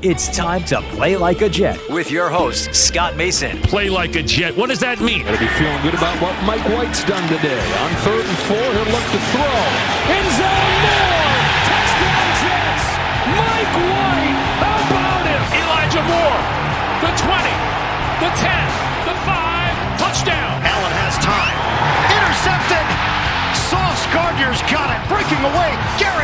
It's time to play like a Jet with your host, Scott Mason. Play like a Jet. What does that mean? Gotta be feeling good about what Mike White's done today. On third and four, he'll look to throw. End zone Moore! Touchdown Jets! Mike White! How about him? Elijah Moore, the 20, the 10, the 5, touchdown. Allen has time. Intercepted! Sauce Gardner's got it. Breaking away.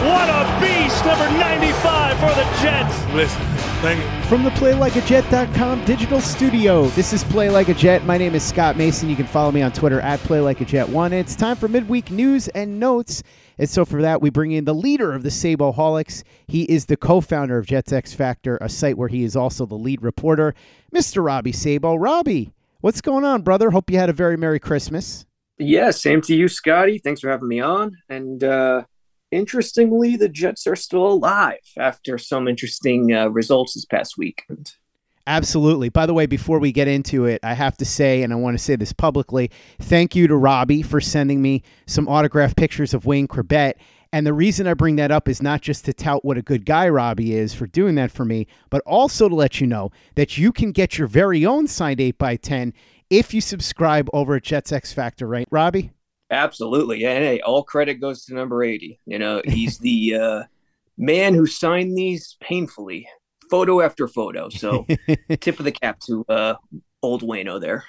What a beast, number 95 for the Jets. Listen, thank you. From the PlayLikeAJet.com digital studio, this is Play Like a Jet. My name is Scott Mason. You can follow me on Twitter at PlayLikeAJet1. It's time for midweek news and notes. And so for that, we bring in the leader of the Saboholics. He is the co-founder of Jets X Factor, a site where he is also the lead reporter, Mr. Robbie Sabo. Robbie, what's going on, brother? Hope you had a very Merry Christmas. Yeah, same to you, Scotty. Thanks for having me on. And uh, interestingly, the Jets are still alive after some interesting uh, results this past weekend. Absolutely. By the way, before we get into it, I have to say, and I want to say this publicly, thank you to Robbie for sending me some autographed pictures of Wayne Chrebet. And the reason I bring that up is not just to tout what a good guy Robbie is for doing that for me, but also to let you know that you can get your very own signed 8x10 if you subscribe over at Jets X Factor, right, Robbie? Absolutely. And hey, all credit goes to number 80. You know, he's the uh, man who signed these painfully, photo after photo. So tip of the cap to uh, old Wayno there.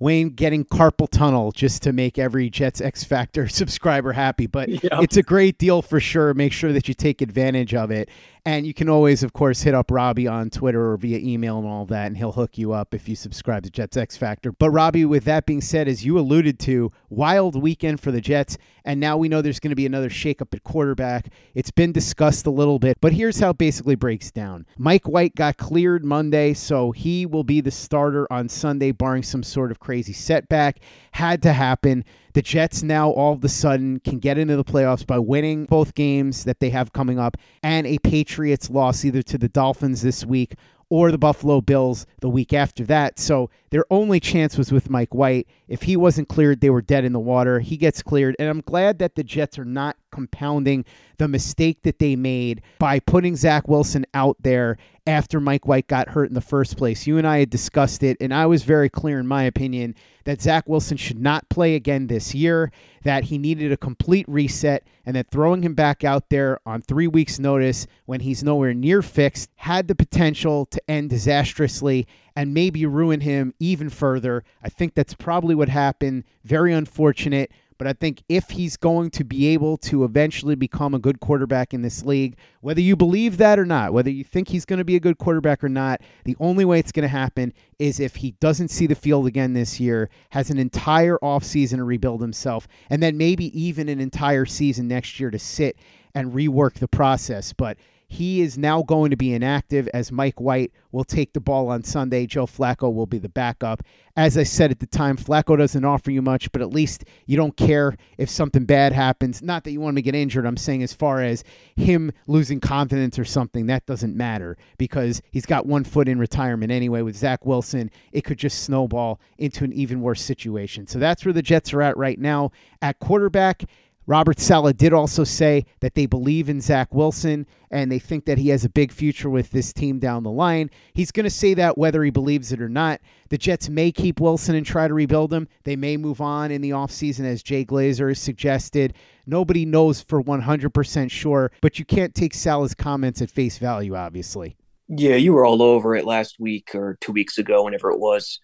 Wayne getting carpal tunnel just to make every Jets X Factor subscriber happy. But Yep. it's a great deal for sure. Make sure that you take advantage of it. And you can always, of course, hit up Robbie on Twitter or via email and all that, and he'll hook you up if you subscribe to Jets X Factor. But, Robbie, with that being said, as you alluded to, wild weekend for the Jets. And now we know there's going to be another shakeup at quarterback. It's been discussed a little bit, but here's how it basically breaks down Mike White got cleared Monday, so he will be the starter on Sunday, barring some sort of crazy setback. Had to happen. The Jets now all of a sudden can get into the playoffs by winning both games that they have coming up and a Patriots loss either to the Dolphins this week or the Buffalo Bills the week after that. So their only chance was with Mike White. If he wasn't cleared, they were dead in the water. He gets cleared. And I'm glad that the Jets are not compounding the mistake that they made by putting Zach Wilson out there after Mike White got hurt in the first place. You and I had discussed it, and I was very clear in my opinion that Zach Wilson should not play again this year, that he needed a complete reset, and that throwing him back out there on three weeks' notice when he's nowhere near fixed had the potential to end disastrously and maybe ruin him even further. I think that's probably what happened. Very unfortunate. But I think if he's going to be able to eventually become a good quarterback in this league, whether you believe that or not, whether you think he's going to be a good quarterback or not, the only way it's going to happen is if he doesn't see the field again this year, has an entire offseason to rebuild himself, and then maybe even an entire season next year to sit and rework the process. But he is now going to be inactive as Mike White will take the ball on Sunday. Joe Flacco will be the backup. As I said at the time, Flacco doesn't offer you much, but at least you don't care if something bad happens. Not that you want to get injured. I'm saying as far as him losing confidence or something, that doesn't matter because he's got one foot in retirement anyway. With Zach Wilson, it could just snowball into an even worse situation. So that's where the Jets are at right now. At quarterback, Robert Saleh did also say that they believe in Zach Wilson and they think that he has a big future with this team down the line. He's going to say that whether he believes it or not. The Jets may keep Wilson and try to rebuild him. They may move on in the offseason, as Jay Glazer has suggested. Nobody knows for 100% sure, but you can't take Saleh's comments at face value, obviously. Yeah, you were all over it last week or two weeks ago, whenever it was.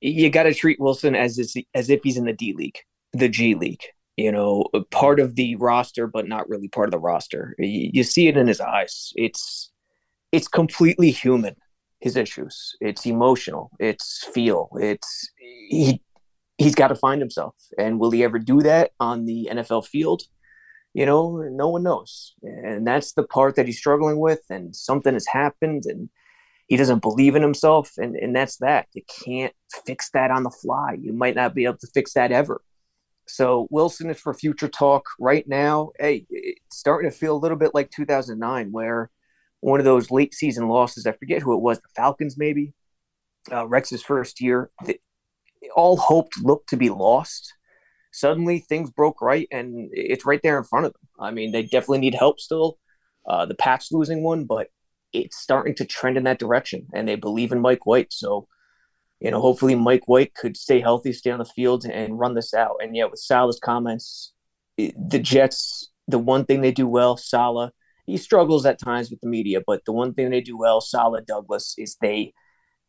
You got to treat Wilson as, as if he's in the D League, the G League you know, part of the roster, but not really part of the roster. You, you see it in his eyes. It's it's completely human. His issues. It's emotional. It's feel. It's he he's got to find himself. And will he ever do that on the NFL field? You know, no one knows. And that's the part that he's struggling with. And something has happened and he doesn't believe in himself. And, and that's that. You can't fix that on the fly. You might not be able to fix that ever. So Wilson is for future talk. Right now, hey, it's starting to feel a little bit like 2009, where one of those late season losses, I forget who it was, the Falcons maybe, uh, Rex's first year, the, all hoped looked to be lost. Suddenly things broke right, and it's right there in front of them. I mean, they definitely need help still. Uh, the Pats losing one, but it's starting to trend in that direction, and they believe in Mike White. So you know, hopefully Mike White could stay healthy, stay on the field, and run this out. And yeah, with Saleh's comments, the Jets, the one thing they do well, Saleh, he struggles at times with the media, but the one thing they do well, Saleh Douglas, is they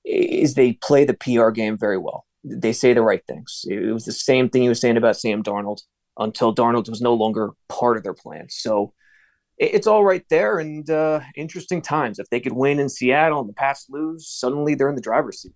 is they play the PR game very well. They say the right things. It was the same thing he was saying about Sam Darnold until Darnold was no longer part of their plan. So it's all right there and uh, interesting times. If they could win in Seattle and the Pats lose, suddenly they're in the driver's seat.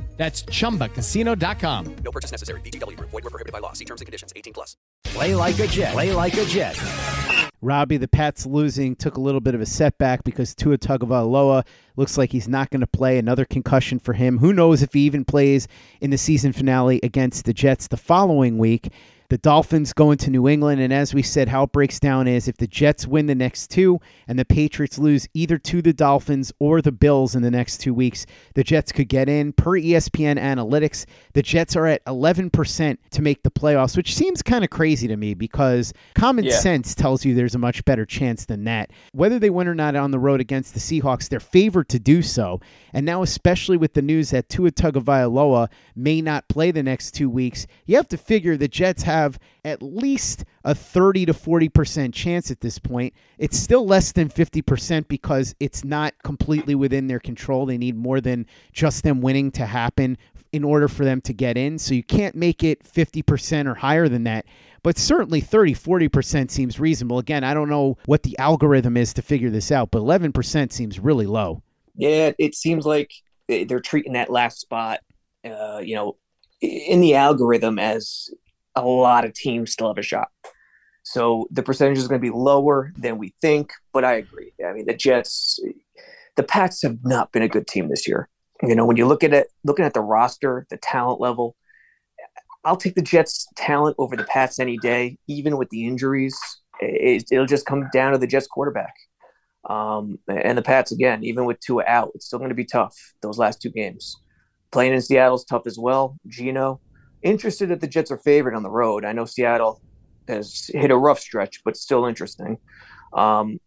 That's chumbacasino.com. No purchase necessary. VGW. Void were prohibited by law. See terms and conditions. 18 plus. Play like a Jet. Play like a Jet. Robbie, the Pats losing took a little bit of a setback because Tua Tagovailoa looks like he's not going to play. Another concussion for him. Who knows if he even plays in the season finale against the Jets the following week. The Dolphins go into New England, and as we said, how it breaks down is if the Jets win the next two and the Patriots lose either to the Dolphins or the Bills in the next two weeks, the Jets could get in. Per ESPN analytics, the Jets are at 11% to make the playoffs, which seems kind of crazy to me because common Yeah. sense tells you there's a much better chance than that. Whether they win or not on the road against the Seahawks, they're favored to do so. And now, especially with the news that Tua Tagovailoa may not play the next two weeks, you have to figure the Jets have at least a 30 to 40% chance at this point. It's still less than 50% because it's not completely within their control. They need more than just them winning to happen in order for them to get in. So you can't make it 50% or higher than that. But certainly 30, 40% seems reasonable. Again, I don't know what the algorithm is to figure this out, but 11% seems really low. Yeah, it seems like they- they're treating that last spot, uh, you know, in the algorithm as a lot of teams still have a shot. So the percentage is going to be lower than we think, but I agree. I mean, the Jets, the Pats have not been a good team this year. You know, when you look at it, looking at the roster, the talent level, I'll take the Jets' talent over the Pats any day, even with the injuries. It, it'll just come down to the Jets quarterback. Um, and the Pats again, even with Tua out, it's still going to be tough. Those last two games, playing in Seattle is tough as well. Geno, interested that the Jets are favored on the road. I know Seattle has hit a rough stretch, but still interesting. Um,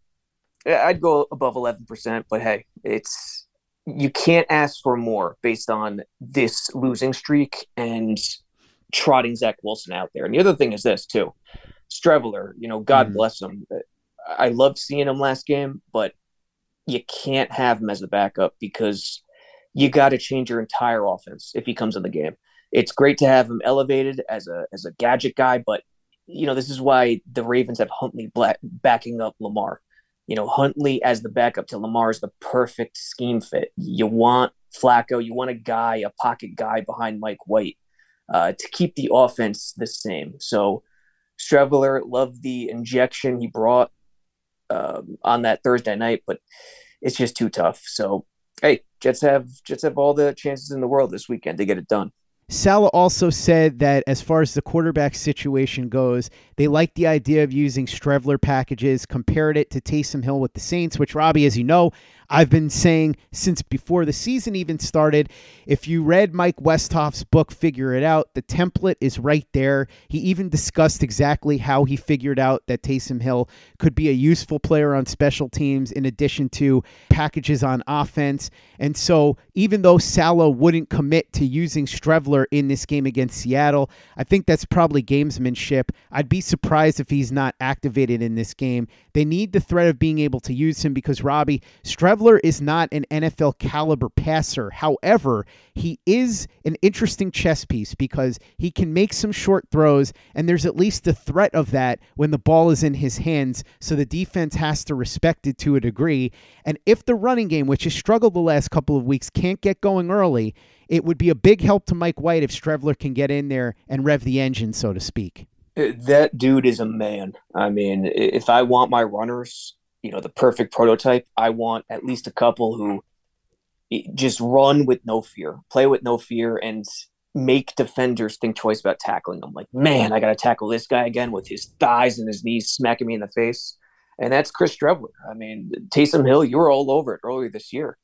I'd go above eleven percent, but hey, it's you can't ask for more based on this losing streak and trotting Zach Wilson out there. And the other thing is this too, Streveler. You know, God bless him. I loved seeing him last game, but you can't have him as the backup because you got to change your entire offense if he comes in the game. It's great to have him elevated as a as a gadget guy, but you know this is why the Ravens have Huntley black, backing up Lamar. You know Huntley as the backup to Lamar is the perfect scheme fit. You want Flacco, you want a guy, a pocket guy behind Mike White uh, to keep the offense the same. So Streveler loved the injection he brought um, on that Thursday night, but it's just too tough. So hey, Jets have Jets have all the chances in the world this weekend to get it done. Saleh also said that as far as the quarterback situation goes, they liked the idea of using Streveler packages, compared it to Taysom Hill with the Saints, which, Robbie, as you know, I've been saying since before the season even started. If you read Mike Westhoff's book, Figure It Out, the template is right there. He even discussed exactly how he figured out that Taysom Hill could be a useful player on special teams in addition to packages on offense. And so, even though Saleh wouldn't commit to using Streveler in this game against Seattle, I think that's probably gamesmanship. I'd be surprised if he's not activated in this game. They need the threat of being able to use him because Robbie Streveler is not an NFL caliber passer. However, he is an interesting chess piece because he can make some short throws, and there's at least the threat of that when the ball is in his hands. So the defense has to respect it to a degree. And if the running game, which has struggled the last couple of weeks, can't get going early, it would be a big help to Mike White if Streveler can get in there and rev the engine, so to speak. Uh, That dude is a man. I mean, if I want my runners, you know, the perfect prototype, I want at least a couple who just run with no fear, play with no fear, and make defenders think twice about tackling them. Like, man, I got to tackle this guy again with his thighs and his knees smacking me in the face. And that's Chris Streveler. I mean, Taysom Hill, you were all over it earlier this year.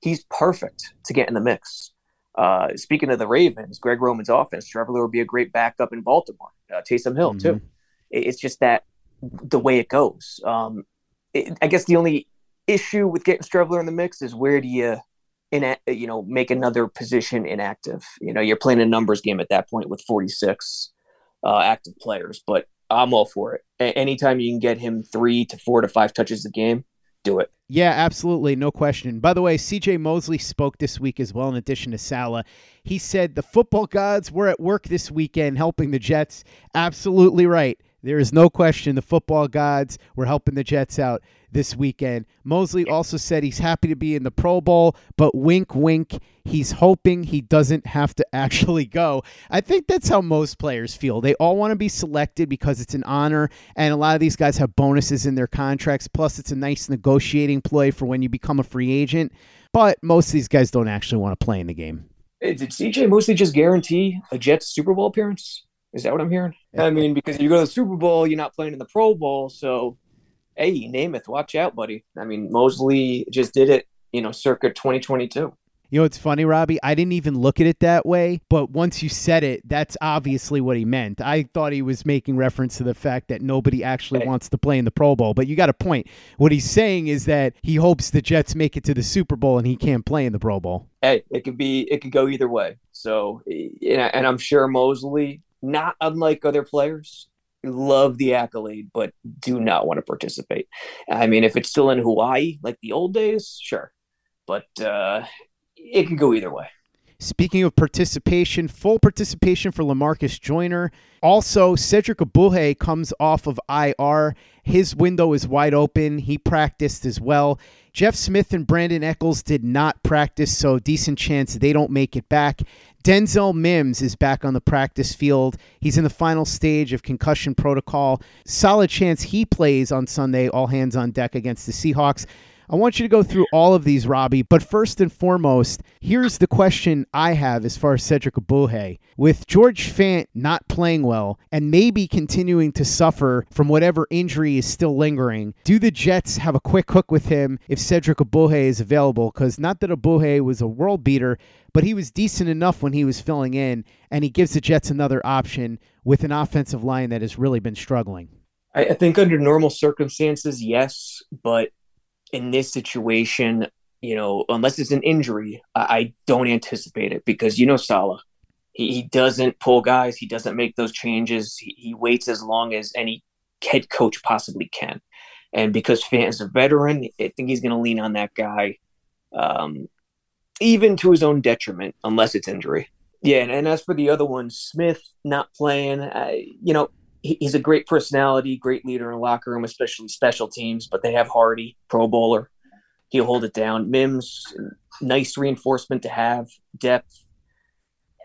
He's perfect to get in the mix. Uh, speaking of the Ravens, Greg Roman's offense, Streveler would be a great backup in Baltimore. Uh, Taysom Hill, too. It- It's just that the way it goes. Um, it, I guess the only issue with getting Streveler in the mix is where do you, ina- you know, make another position inactive? You know, you're playing a numbers game at that point with 46 uh, active players, but I'm all for it. A- anytime you can get him three to four to five touches a game, do it. Yeah, absolutely. No question. By the way, CJ Mosley spoke this week as well, in addition to Saleh. He said the football gods were at work this weekend helping the Jets. Absolutely right. There is no question the football gods were helping the Jets out this weekend. Mosley also said he's happy to be in the Pro Bowl, but wink, wink, he's hoping he doesn't have to actually go. I think that's how most players feel. They all want to be selected because it's an honor, and a lot of these guys have bonuses in their contracts. Plus, it's a nice negotiating ploy for when you become a free agent. But most of these guys don't actually want to play in the game. Hey, Did CJ Mosley just guarantee a Jets Super Bowl appearance? Is that what I'm hearing? I mean, because you go to the Super Bowl, you're not playing in the Pro Bowl, so hey, Namath, watch out, buddy. I mean, Mosley just did it, you know, circa 2022. You know, it's funny, Robbie. I didn't even look at it that way, but once you said it, that's obviously what he meant. I thought he was making reference to the fact that nobody actually Hey. wants to play in the Pro Bowl. But you got a point. What he's saying is that he hopes the Jets make it to the Super Bowl and he can't play in the Pro Bowl. Hey, it could be, it could go either way. So, eh, you and I'm sure Mosley, not unlike other players, love the accolade, but do not want to participate. I mean, if it's still in Hawaii, like the old days, sure. But uh, it could go either way. Speaking of participation, full participation for Lamarcus Joyner. Also, Cedric Ogbuehi comes off of IR. His window is wide open. He practiced as well. Jeff Smith and Brandin Echols did not practice, so decent chance they don't make it back. Denzel Mims is back on the practice field. He's in the final stage of concussion protocol. Solid chance he plays on Sunday, all hands on deck against the Seahawks. I want you to go through all of these, Robbie. But first and foremost, here's the question I have as far as Cedric Ogbuehi. With George Fant not playing well and maybe continuing to suffer from whatever injury is still lingering, do the Jets have a quick hook with him if Cedric Ogbuehi is available? Because not that Ogbuehi was a world beater, but he was decent enough when he was filling in, and he gives the Jets another option with an offensive line that has really been struggling. I, I think under normal circumstances, yes, but in this situation, you know, unless it's an injury, I, I don't anticipate it because you know Saleh, he, he doesn't pull guys, he doesn't make those changes, he, he waits as long as any head coach possibly can, and because Fant is a veteran, I think he's going to lean on that guy, um, even to his own detriment, unless it's injury. Yeah, and, and as for the other one, Smith not playing, you know, he's a great personality, great leader in the locker room, especially special teams. But they have Hardee, Pro Bowler. He'll hold it down. Mims, nice reinforcement to have, depth.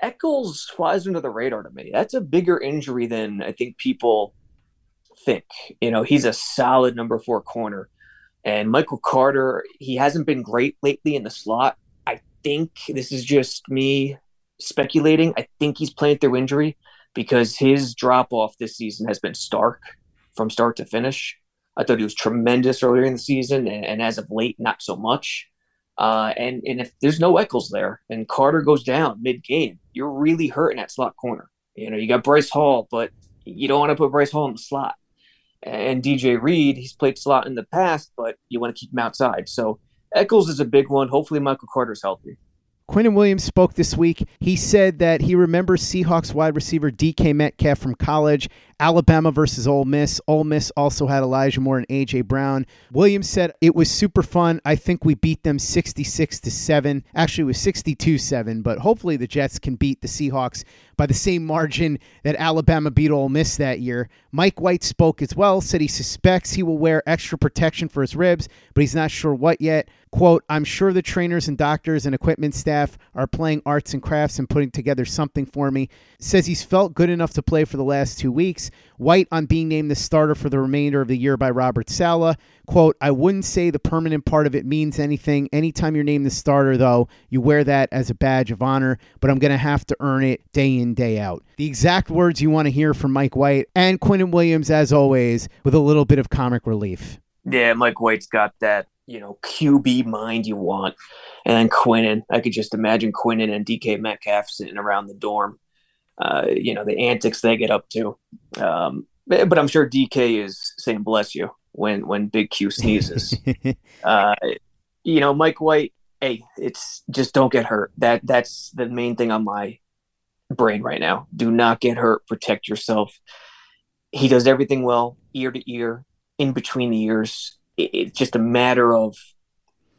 Echols flies under the radar to me. That's a bigger injury than I think people think. You know, he's a solid number four corner. And Michael Carter, he hasn't been great lately in the slot. I think this is just me speculating. I think he's playing through injury because his drop off this season has been stark from start to finish. I thought he was tremendous earlier in the season, and, and as of late, not so much. Uh, and and if there's no Echols there and Carter goes down mid game, you're really hurting at slot corner. You know, you got Bryce Hall, but you don't want to put Bryce Hall in the slot. And DJ Reed, he's played slot in the past, but you want to keep him outside. So Echols is a big one. Hopefully, Michael Carter's healthy. Quinnen Williams spoke this week. He said that he remembers Seahawks wide receiver DK Metcalf from college, Alabama versus Ole Miss. Ole Miss also had Elijah Moore and AJ Brown. Williams said it was super fun. I think we beat them 66 to 7. Actually, it was 62 7, but hopefully the Jets can beat the Seahawks by the same margin that Alabama beat Ole Miss that year. Mike White spoke as well, said he suspects he will wear extra protection for his ribs, but he's not sure what yet. Quote, I'm sure the trainers and doctors and equipment staff are playing arts and crafts and putting together something for me. Says he's felt good enough to play for the last two weeks. White on being named the starter for the remainder of the year by Robert Saleh. Quote, I wouldn't say the permanent part of it means anything. Anytime you're named the starter, though, you wear that as a badge of honor, but I'm going to have to earn it day in, day out. The exact words you want to hear from Mike White and Quinnen Williams, as always, with a little bit of comic relief. Yeah, Mike White's got that, you know, QB mind you want. And then Quinnen, I could just imagine Quinnen and DK Metcalf sitting around the dorm. Uh, you know, the antics they get up to. Um, but but I'm sure DK is saying bless you when when Big Q sneezes. uh, you know, Mike White, hey, it's just don't get hurt. That that's the main thing on my brain right now. Do not get hurt. Protect yourself. He does everything well, ear to ear, in between the ears. It, it's just a matter of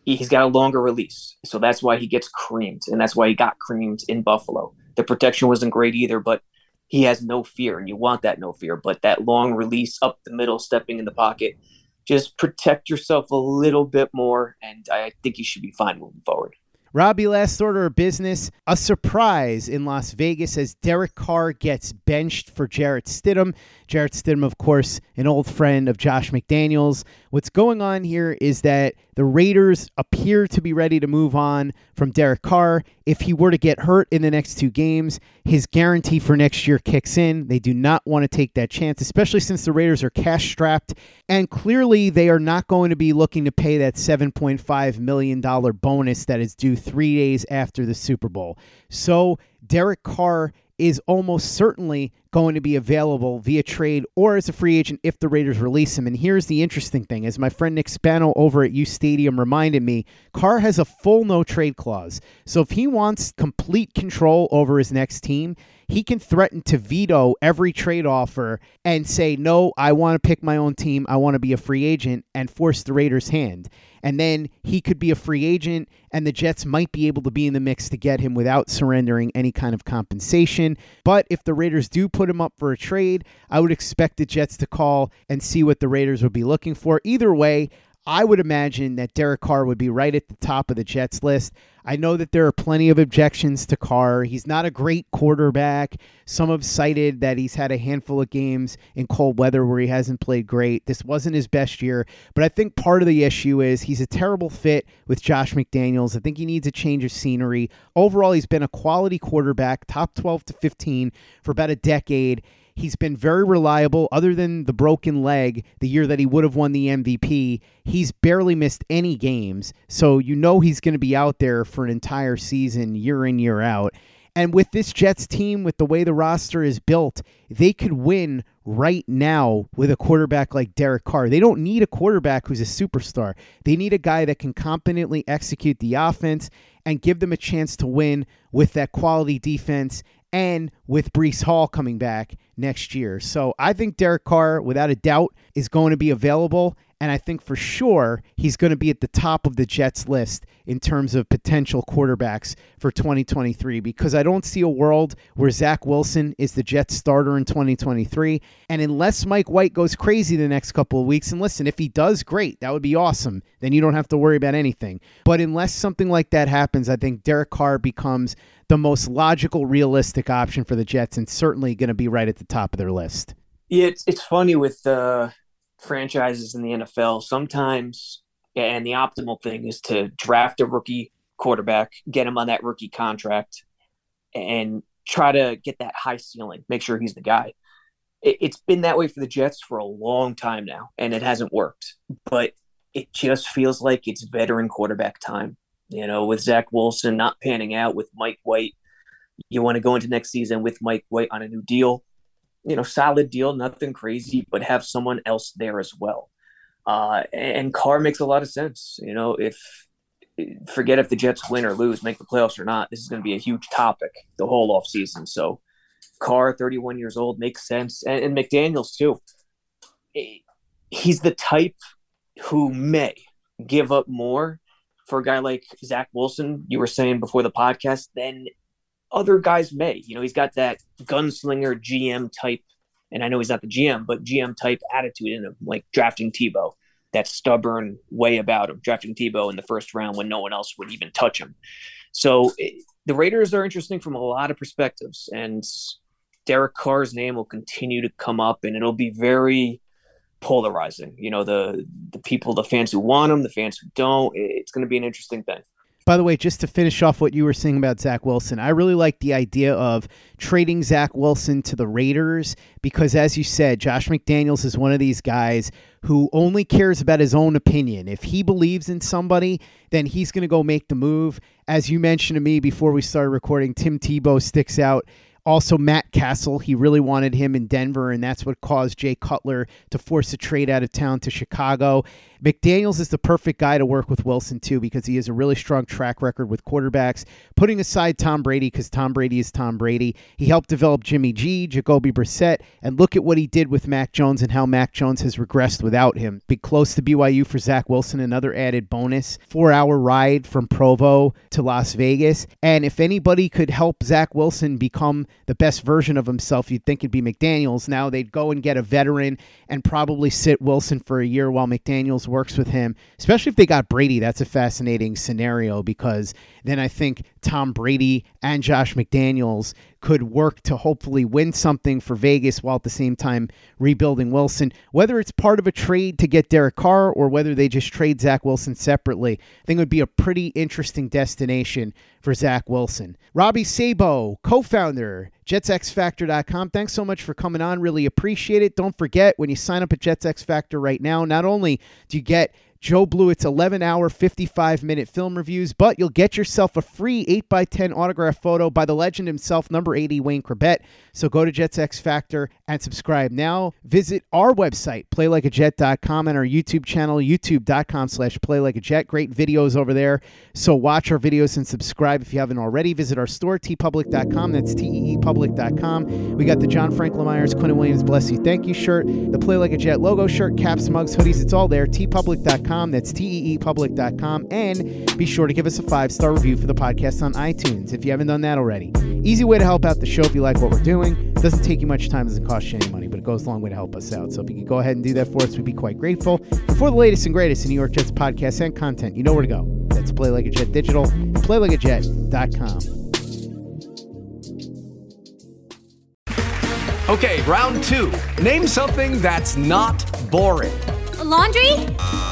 he's got a longer release, so that's why he gets creamed, and that's why he got creamed in Buffalo. The protection wasn't great either, but he has no fear, and you want that no fear. But that long release up the middle, stepping in the pocket, just protect yourself a little bit more, and I think you should be fine moving forward. Robbie, last order of business. A surprise in Las Vegas as Derek Carr gets benched for Jarrett Stidham. Jarrett Stidham, of course, an old friend of Josh McDaniels. What's going on here is that the Raiders appear to be ready to move on from Derek Carr. If he were to get hurt in the next two games, his guarantee for next year kicks in. They do not want to take that chance, especially since the Raiders are cash strapped. And clearly, they are not going to be looking to pay that $7.5 million bonus that is due three days after the Super Bowl. So, Derek Carr is almost certainly going to be available via trade or as a free agent if the Raiders release him. And here's the interesting thing as my friend Nick Spano over at U Stadium reminded me, Carr has a full no trade clause. So if he wants complete control over his next team, he can threaten to veto every trade offer and say, No, I want to pick my own team. I want to be a free agent and force the Raiders' hand and then he could be a free agent, and the Jets might be able to be in the mix to get him without surrendering any kind of compensation. But if the Raiders do put him up for a trade, I would expect the Jets to call and see what the Raiders would be looking for. Either way, I would imagine that Derek Carr would be right at the top of the Jets list. I know that there are plenty of objections to Carr. He's not a great quarterback. Some have cited that he's had a handful of games in cold weather where he hasn't played great. This wasn't his best year, but I think part of the issue is he's a terrible fit with Josh McDaniels. I think he needs a change of scenery. Overall, he's been a quality quarterback, top 12 to 15 for about a decade. He's been very reliable, other than the broken leg the year that he would have won the MVP. He's barely missed any games. So you know he's going to be out there for an entire season, year in, year out. And with this Jets team, with the way the roster is built, they could win right now with a quarterback like Derek Carr. They don't need a quarterback who's a superstar. They need a guy that can competently execute the offense and give them a chance to win with that quality defense and with Breece Hall coming back next year. So I think Derek Carr, without a doubt, is going to be available. And I think for sure he's going to be at the top of the Jets list in terms of potential quarterbacks for 2023 because I don't see a world where Zach Wilson is the Jets starter in 2023. And unless Mike White goes crazy the next couple of weeks, and listen, if he does, great, that would be awesome. Then you don't have to worry about anything. But unless something like that happens, I think Derek Carr becomes the most logical, realistic option for the Jets and certainly going to be right at the top of their list. Yeah, it's, it's funny with. Uh franchises in the NFL, sometimes, and the optimal thing is to draft a rookie quarterback, get him on that rookie contract, and try to get that high ceiling, make sure he's the guy. It's been that way for the Jets for a long time now, and it hasn't worked. But it just feels like it's veteran quarterback time. You know, with Zach Wilson not panning out, with Mike White, you want to go into next season with Mike White on a new deal you know, solid deal, nothing crazy, but have someone else there as well. Uh, and Carr makes a lot of sense. You know, if forget if the Jets win or lose, make the playoffs or not, this is going to be a huge topic the whole off season. So, Carr, 31 years old, makes sense, and, and McDaniel's too. He's the type who may give up more for a guy like Zach Wilson. You were saying before the podcast, then other guys may. You know, he's got that gunslinger GM type, and I know he's not the GM, but GM type attitude in him, like drafting Tebow, that stubborn way about him, drafting Tebow in the first round when no one else would even touch him. So it, the Raiders are interesting from a lot of perspectives, and Derek Carr's name will continue to come up, and it'll be very polarizing. You know, the the people, the fans who want him, the fans who don't. It's going to be an interesting thing. By the way, just to finish off what you were saying about Zach Wilson, I really like the idea of trading Zach Wilson to the Raiders because, as you said, Josh McDaniels is one of these guys who only cares about his own opinion. If he believes in somebody, then he's going to go make the move. As you mentioned to me before we started recording, Tim Tebow sticks out also, Matt Cassel, he really wanted him in Denver, and that's what caused Jay Cutler to force a trade out of town to Chicago. McDaniels is the perfect guy to work with Wilson, too, because he has a really strong track record with quarterbacks. Putting aside Tom Brady, because Tom Brady is Tom Brady, he helped develop Jimmy G, Jacoby Brissett, and look at what he did with Mac Jones and how Mac Jones has regressed without him. Be close to BYU for Zach Wilson, another added bonus. Four hour ride from Provo to Las Vegas. And if anybody could help Zach Wilson become the best version of himself, you'd think it'd be McDaniels. Now they'd go and get a veteran and probably sit Wilson for a year while McDaniels works with him, especially if they got Brady. That's a fascinating scenario because then I think Tom Brady and Josh McDaniels could work to hopefully win something for Vegas while at the same time rebuilding Wilson. Whether it's part of a trade to get Derek Carr or whether they just trade Zach Wilson separately, I think it would be a pretty interesting destination for Zach Wilson. Robbie Sabo, co founder, JetsXFactor.com. Thanks so much for coming on. Really appreciate it. Don't forget when you sign up at JetsX Factor right now, not only do you get Joe Blewett's 11 hour, 55 minute film reviews, but you'll get yourself a free 8x10 autograph photo by the legend himself, number 80, Wayne Chrebet. So go to Jets X Factor and subscribe now. Visit our website, playlikeajet.com, and our YouTube channel, youtube.com slash playlikeajet. Great videos over there. So watch our videos and subscribe if you haven't already. Visit our store, teepublic.com. That's teepublic.com. We got the John Franklin Myers, Quinnen Williams, bless you, thank you shirt, the Play Like a Jet logo shirt, caps, mugs, hoodies. It's all there. teepublic.com. That's teepublic.com. And be sure to give us a five star review for the podcast on iTunes if you haven't done that already. Easy way to help out the show if you like what we're doing. It Doesn't take you much time, it doesn't cost you any money, but it goes a long way to help us out. So if you could go ahead and do that for us, we'd be quite grateful. For the latest and greatest in New York Jets podcasts and content, you know where to go. That's Play Like a Jet Digital, playlikeajet.com. Okay, round two. Name something that's not boring. A laundry?